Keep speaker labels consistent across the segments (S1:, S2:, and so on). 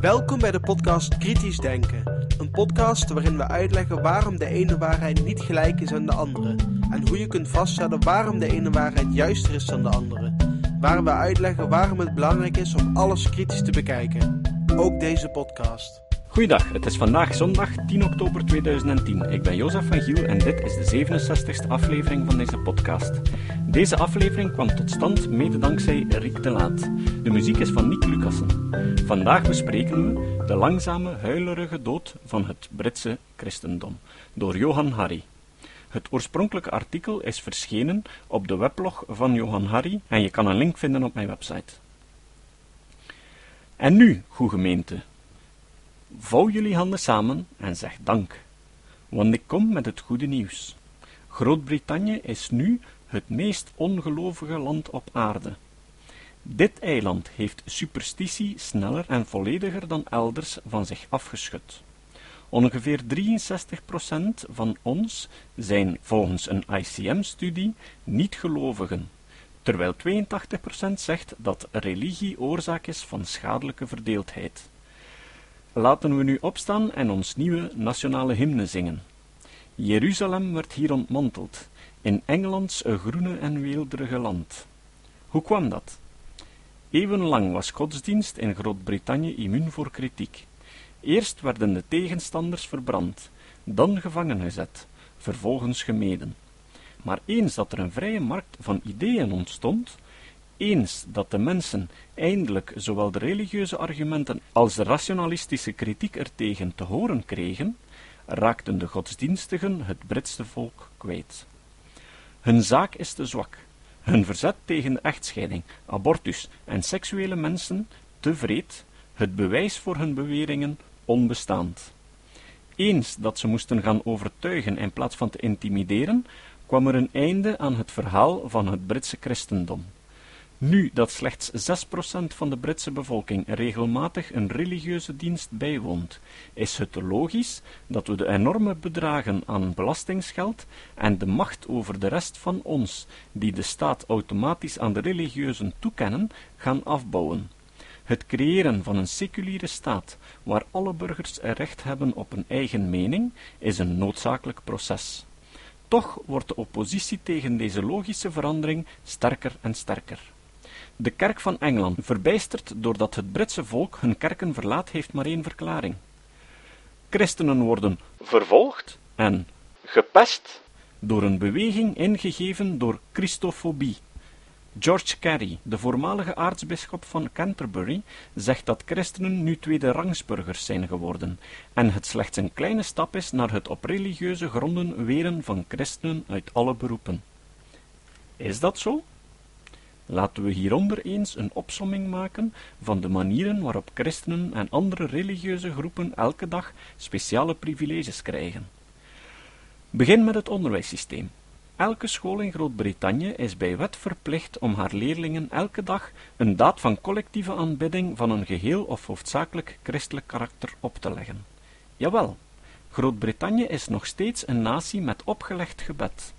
S1: Welkom bij de podcast Kritisch Denken. Een podcast waarin we uitleggen waarom de ene waarheid niet gelijk is aan de andere. En hoe je kunt vaststellen waarom de ene waarheid juister is dan de andere. Waar we uitleggen waarom het belangrijk is om alles kritisch te bekijken. Ook deze podcast.
S2: Goeiedag, het is vandaag zondag 10 oktober 2010. Ik ben Jozef van Giel en dit is de 67ste aflevering van deze podcast. Deze aflevering kwam tot stand mede dankzij Riek de Laat. De muziek is van Nick Lucassen. Vandaag bespreken we de langzame, huilerige dood van het Britse christendom door Johan Harry. Het oorspronkelijke artikel is verschenen op de weblog van Johan Harry en je kan een link vinden op mijn website. En nu, goede gemeente, vouw jullie handen samen en zeg dank, want ik kom met het goede nieuws. Groot-Brittannië is nu het meest ongelovige land op aarde. Dit eiland heeft superstitie sneller en vollediger dan elders van zich afgeschud. Ongeveer 63% van ons zijn volgens een ICM-studie niet-gelovigen, terwijl 82% zegt dat religie oorzaak is van schadelijke verdeeldheid. Laten we nu opstaan en ons nieuwe nationale hymne zingen. Jeruzalem werd hier ontmanteld, in Engelands groene en weelderige land. Hoe kwam dat? Eeuwenlang was godsdienst in Groot-Brittannië immuun voor kritiek. Eerst werden de tegenstanders verbrand, dan gevangen gezet, vervolgens gemeden. Maar eens dat er een vrije markt van ideeën ontstond, eens dat de mensen eindelijk zowel de religieuze argumenten als de rationalistische kritiek ertegen te horen kregen, raakten de godsdienstigen het Britse volk kwijt. Hun zaak is te zwak, hun verzet tegen echtscheiding, abortus en seksuele mensen te vreed, het bewijs voor hun beweringen onbestaand. Eens dat ze moesten gaan overtuigen in plaats van te intimideren, kwam er een einde aan het verhaal van het Britse christendom. Nu dat slechts 6% van de Britse bevolking regelmatig een religieuze dienst bijwoont, is het logisch dat we de enorme bedragen aan belastingsgeld en de macht over de rest van ons, die de staat automatisch aan de religieuzen toekennen, gaan afbouwen. Het creëren van een seculiere staat, waar alle burgers recht hebben op een eigen mening, is een noodzakelijk proces. Toch wordt de oppositie tegen deze logische verandering sterker en sterker. De kerk van Engeland, verbijsterd doordat het Britse volk hun kerken verlaat, heeft maar één verklaring. Christenen worden vervolgd en gepest door een beweging ingegeven door Christofobie. George Carey, de voormalige aartsbisschop van Canterbury, zegt dat christenen nu tweede rangsburgers zijn geworden en het slechts een kleine stap is naar het op religieuze gronden weren van christenen uit alle beroepen. Is dat zo? Laten we hieronder eens een opsomming maken van de manieren waarop christenen en andere religieuze groepen elke dag speciale privileges krijgen. Begin met het onderwijssysteem. Elke school in Groot-Brittannië is bij wet verplicht om haar leerlingen elke dag een daad van collectieve aanbidding van een geheel of hoofdzakelijk christelijk karakter op te leggen. Jawel, Groot-Brittannië is nog steeds een natie met opgelegd gebed.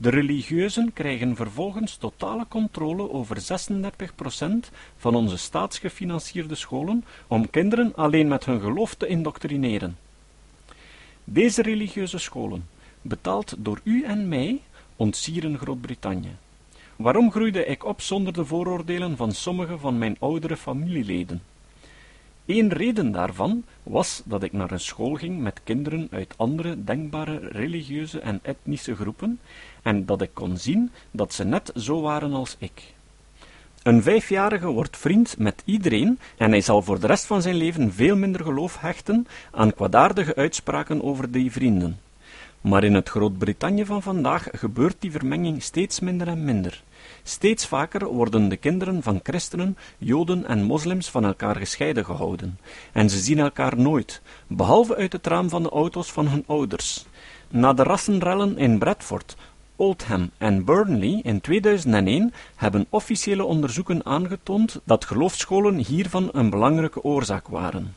S2: De religieuzen krijgen vervolgens totale controle over 36% van onze staatsgefinancierde scholen om kinderen alleen met hun geloof te indoctrineren. Deze religieuze scholen, betaald door u en mij, ontsieren Groot-Brittannië. Waarom groeide ik op zonder de vooroordelen van sommige van mijn oudere familieleden? Een reden daarvan was dat ik naar een school ging met kinderen uit andere denkbare religieuze en etnische groepen en dat ik kon zien dat ze net zo waren als ik. Een vijfjarige wordt vriend met iedereen en hij zal voor de rest van zijn leven veel minder geloof hechten aan kwaadaardige uitspraken over die vrienden. Maar in het Groot-Brittannië van vandaag gebeurt die vermenging steeds minder en minder. Steeds vaker worden de kinderen van christenen, joden en moslims van elkaar gescheiden gehouden, en ze zien elkaar nooit, behalve uit het raam van de auto's van hun ouders. Na de rassenrellen in Bradford, Oldham en Burnley in 2001 hebben officiële onderzoeken aangetoond dat geloofsscholen hiervan een belangrijke oorzaak waren.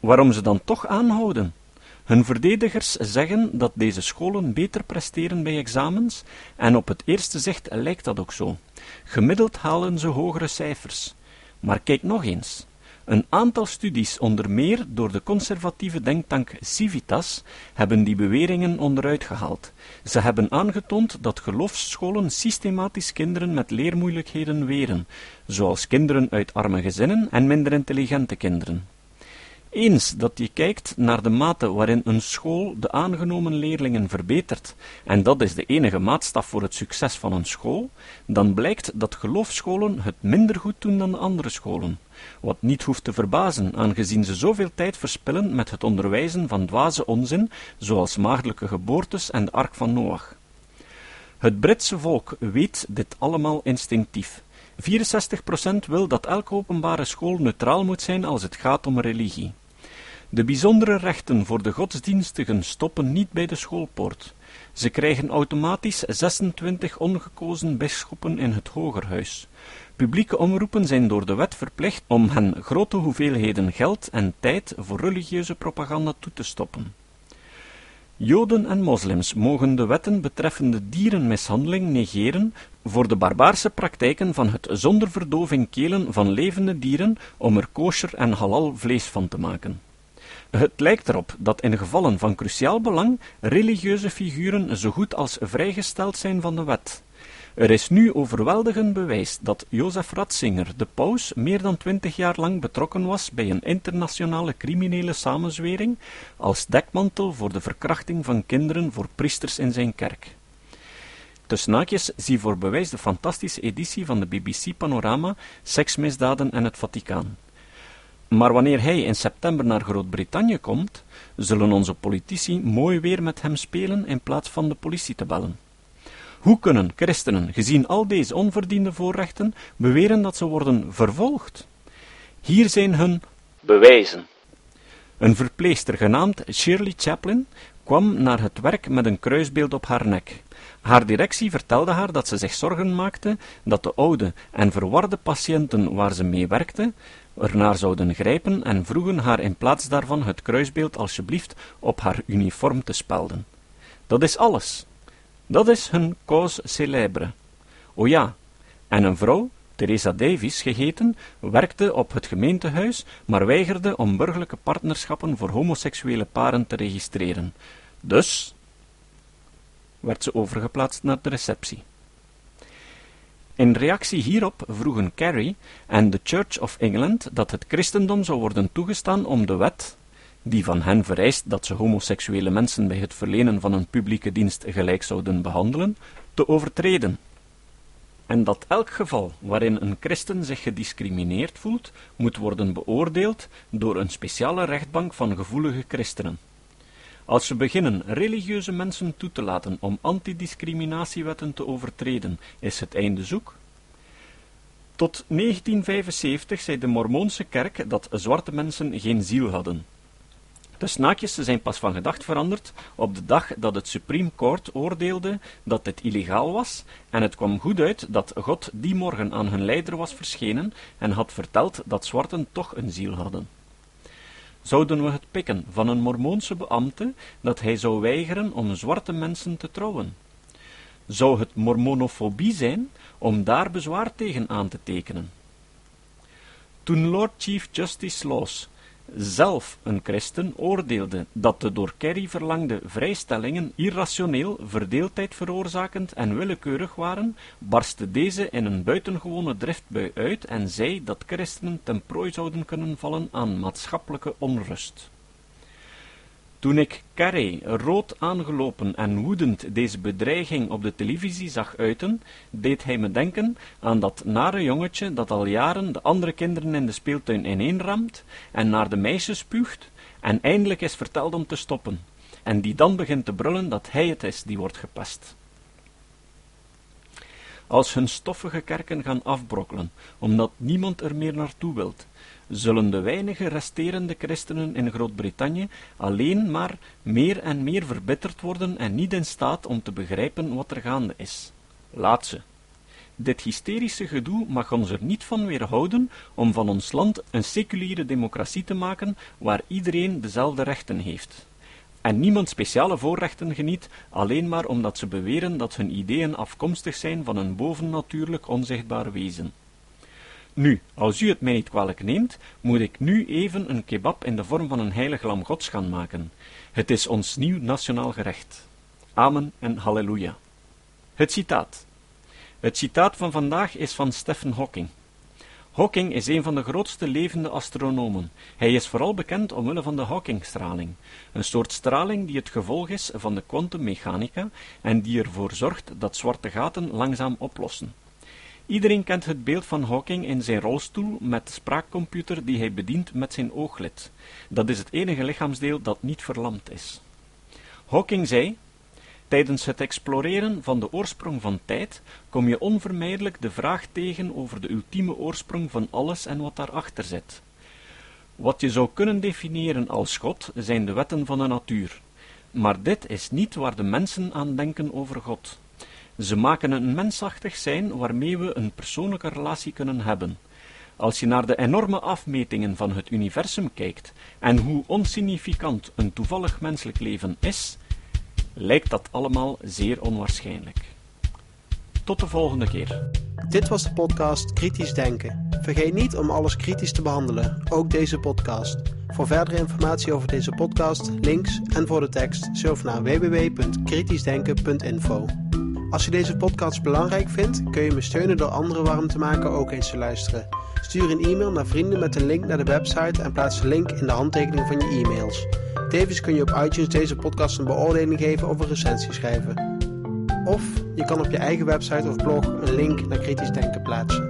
S2: Waarom ze dan toch aanhouden? Hun verdedigers zeggen dat deze scholen beter presteren bij examens, en op het eerste zicht lijkt dat ook zo. Gemiddeld halen ze hogere cijfers. Maar kijk nog eens. Een aantal studies, onder meer door de conservatieve denktank Civitas, hebben die beweringen onderuit gehaald. Ze hebben aangetoond dat geloofsscholen systematisch kinderen met leermoeilijkheden weren, zoals kinderen uit arme gezinnen en minder intelligente kinderen. Eens dat je kijkt naar de mate waarin een school de aangenomen leerlingen verbetert, en dat is de enige maatstaf voor het succes van een school, dan blijkt dat geloofsscholen het minder goed doen dan de andere scholen. Wat niet hoeft te verbazen, aangezien ze zoveel tijd verspillen met het onderwijzen van dwaze onzin, zoals maagdelijke geboortes en de ark van Noach. Het Britse volk weet dit allemaal instinctief. 64% wil dat elke openbare school neutraal moet zijn als het gaat om religie. De bijzondere rechten voor de godsdienstigen stoppen niet bij de schoolpoort. Ze krijgen automatisch 26 ongekozen bisschoppen in het Hogerhuis. Publieke omroepen zijn door de wet verplicht om hen grote hoeveelheden geld en tijd voor religieuze propaganda toe te stoppen. Joden en moslims mogen de wetten betreffende dierenmishandeling negeren voor de barbaarse praktijken van het zonder verdoving kelen van levende dieren om er kosher en halal vlees van te maken. Het lijkt erop dat in gevallen van cruciaal belang religieuze figuren zo goed als vrijgesteld zijn van de wet. Er is nu overweldigend bewijs dat Jozef Ratzinger, de paus, meer dan twintig jaar lang betrokken was bij een internationale criminele samenzwering als dekmantel voor de verkrachting van kinderen voor priesters in zijn kerk. Tussen naakjes zie voor bewijs de fantastische editie van de BBC Panorama Seksmisdaden en het Vaticaan. Maar wanneer hij in september naar Groot-Brittannië komt, zullen onze politici mooi weer met hem spelen in plaats van de politie te bellen. Hoe kunnen christenen, gezien al deze onverdiende voorrechten, beweren dat ze worden vervolgd? Hier zijn hun bewijzen. Een verpleegster genaamd Shirley Chaplin kwam naar het werk met een kruisbeeld op haar nek. Haar directie vertelde haar dat ze zich zorgen maakte dat de oude en verwarde patiënten waar ze mee werkte ernaar zouden grijpen en vroegen haar in plaats daarvan het kruisbeeld alsjeblieft op haar uniform te spelden. Dat is alles. Dat is hun cause célèbre. O ja, en een vrouw, Teresa Davies geheten, werkte op het gemeentehuis, maar weigerde om burgerlijke partnerschappen voor homoseksuele paren te registreren. Dus werd ze overgeplaatst naar de receptie. In reactie hierop vroegen Carey en de Church of England dat het christendom zou worden toegestaan om de wet, die van hen vereist dat ze homoseksuele mensen bij het verlenen van een publieke dienst gelijk zouden behandelen, te overtreden. En dat elk geval waarin een christen zich gediscrimineerd voelt, moet worden beoordeeld door een speciale rechtbank van gevoelige christenen. Als we beginnen religieuze mensen toe te laten om antidiscriminatiewetten te overtreden, is het einde zoek. Tot 1975 zei de Mormoonse kerk dat zwarte mensen geen ziel hadden. De snaakjes zijn pas van gedacht veranderd op de dag dat het Supreme Court oordeelde dat dit illegaal was, en het kwam goed uit dat God die morgen aan hun leider was verschenen en had verteld dat zwarten toch een ziel hadden zouden we het pikken van een mormoonse beambte dat hij zou weigeren om zwarte mensen te trouwen? Zou het mormonofobie zijn om daar bezwaar tegen aan te tekenen? Toen Lord Chief Justice Laws zelf een christen oordeelde dat de door Kerry verlangde vrijstellingen irrationeel, verdeeldheid veroorzakend en willekeurig waren, barstte deze in een buitengewone driftbui uit en zei dat christenen ten prooi zouden kunnen vallen aan maatschappelijke onrust. Toen ik Carré rood aangelopen en woedend deze bedreiging op de televisie zag uiten, deed hij me denken aan dat nare jongetje dat al jaren de andere kinderen in de speeltuin ineenramt en naar de meisjes spuugt en eindelijk is verteld om te stoppen, en die dan begint te brullen dat hij het is die wordt gepest. Als hun stoffige kerken gaan afbrokkelen, omdat niemand er meer naartoe wilt, zullen de weinige resterende christenen in Groot-Brittannië alleen maar meer en meer verbitterd worden en niet in staat om te begrijpen wat er gaande is. Laat ze. Dit hysterische gedoe mag ons er niet van weerhouden om van ons land een seculiere democratie te maken waar iedereen dezelfde rechten heeft. En niemand speciale voorrechten geniet, alleen maar omdat ze beweren dat hun ideeën afkomstig zijn van een bovennatuurlijk onzichtbaar wezen. Nu, als u het mij niet kwalijk neemt, moet ik nu even een kebab in de vorm van een heilig lam gods gaan maken. Het is ons nieuw nationaal gerecht. Amen en halleluja. Het citaat. Het citaat van vandaag is van Stephen Hawking. Hawking is een van de grootste levende astronomen. Hij is vooral bekend omwille van de Hawkingstraling, een soort straling die het gevolg is van de kwantummechanica en die ervoor zorgt dat zwarte gaten langzaam oplossen. Iedereen kent het beeld van Hawking in zijn rolstoel met de spraakcomputer die hij bedient met zijn ooglid. Dat is het enige lichaamsdeel dat niet verlamd is. Hawking zei: Tijdens het exploreren van de oorsprong van tijd kom je onvermijdelijk de vraag tegen over de ultieme oorsprong van alles en wat daarachter zit. Wat je zou kunnen definiëren als God zijn de wetten van de natuur. Maar dit is niet waar de mensen aan denken over God. Ze maken een mensachtig zijn waarmee we een persoonlijke relatie kunnen hebben. Als je naar de enorme afmetingen van het universum kijkt en hoe onsignificant een toevallig menselijk leven is, lijkt dat allemaal zeer onwaarschijnlijk. Tot de volgende keer.
S1: Dit was de podcast Kritisch Denken. Vergeet niet om alles kritisch te behandelen, ook deze podcast. Voor verdere informatie over deze podcast, links en voor de tekst, surf naar www.kritischdenken.info. Als je deze podcast belangrijk vindt, kun je me steunen door anderen warm te maken ook eens te luisteren. Stuur een e-mail naar vrienden met een link naar de website en plaats de link in de handtekening van je e-mails. Tevens kun je op iTunes deze podcast een beoordeling geven of een recensie schrijven. Of je kan op je eigen website of blog een link naar kritisch denken plaatsen.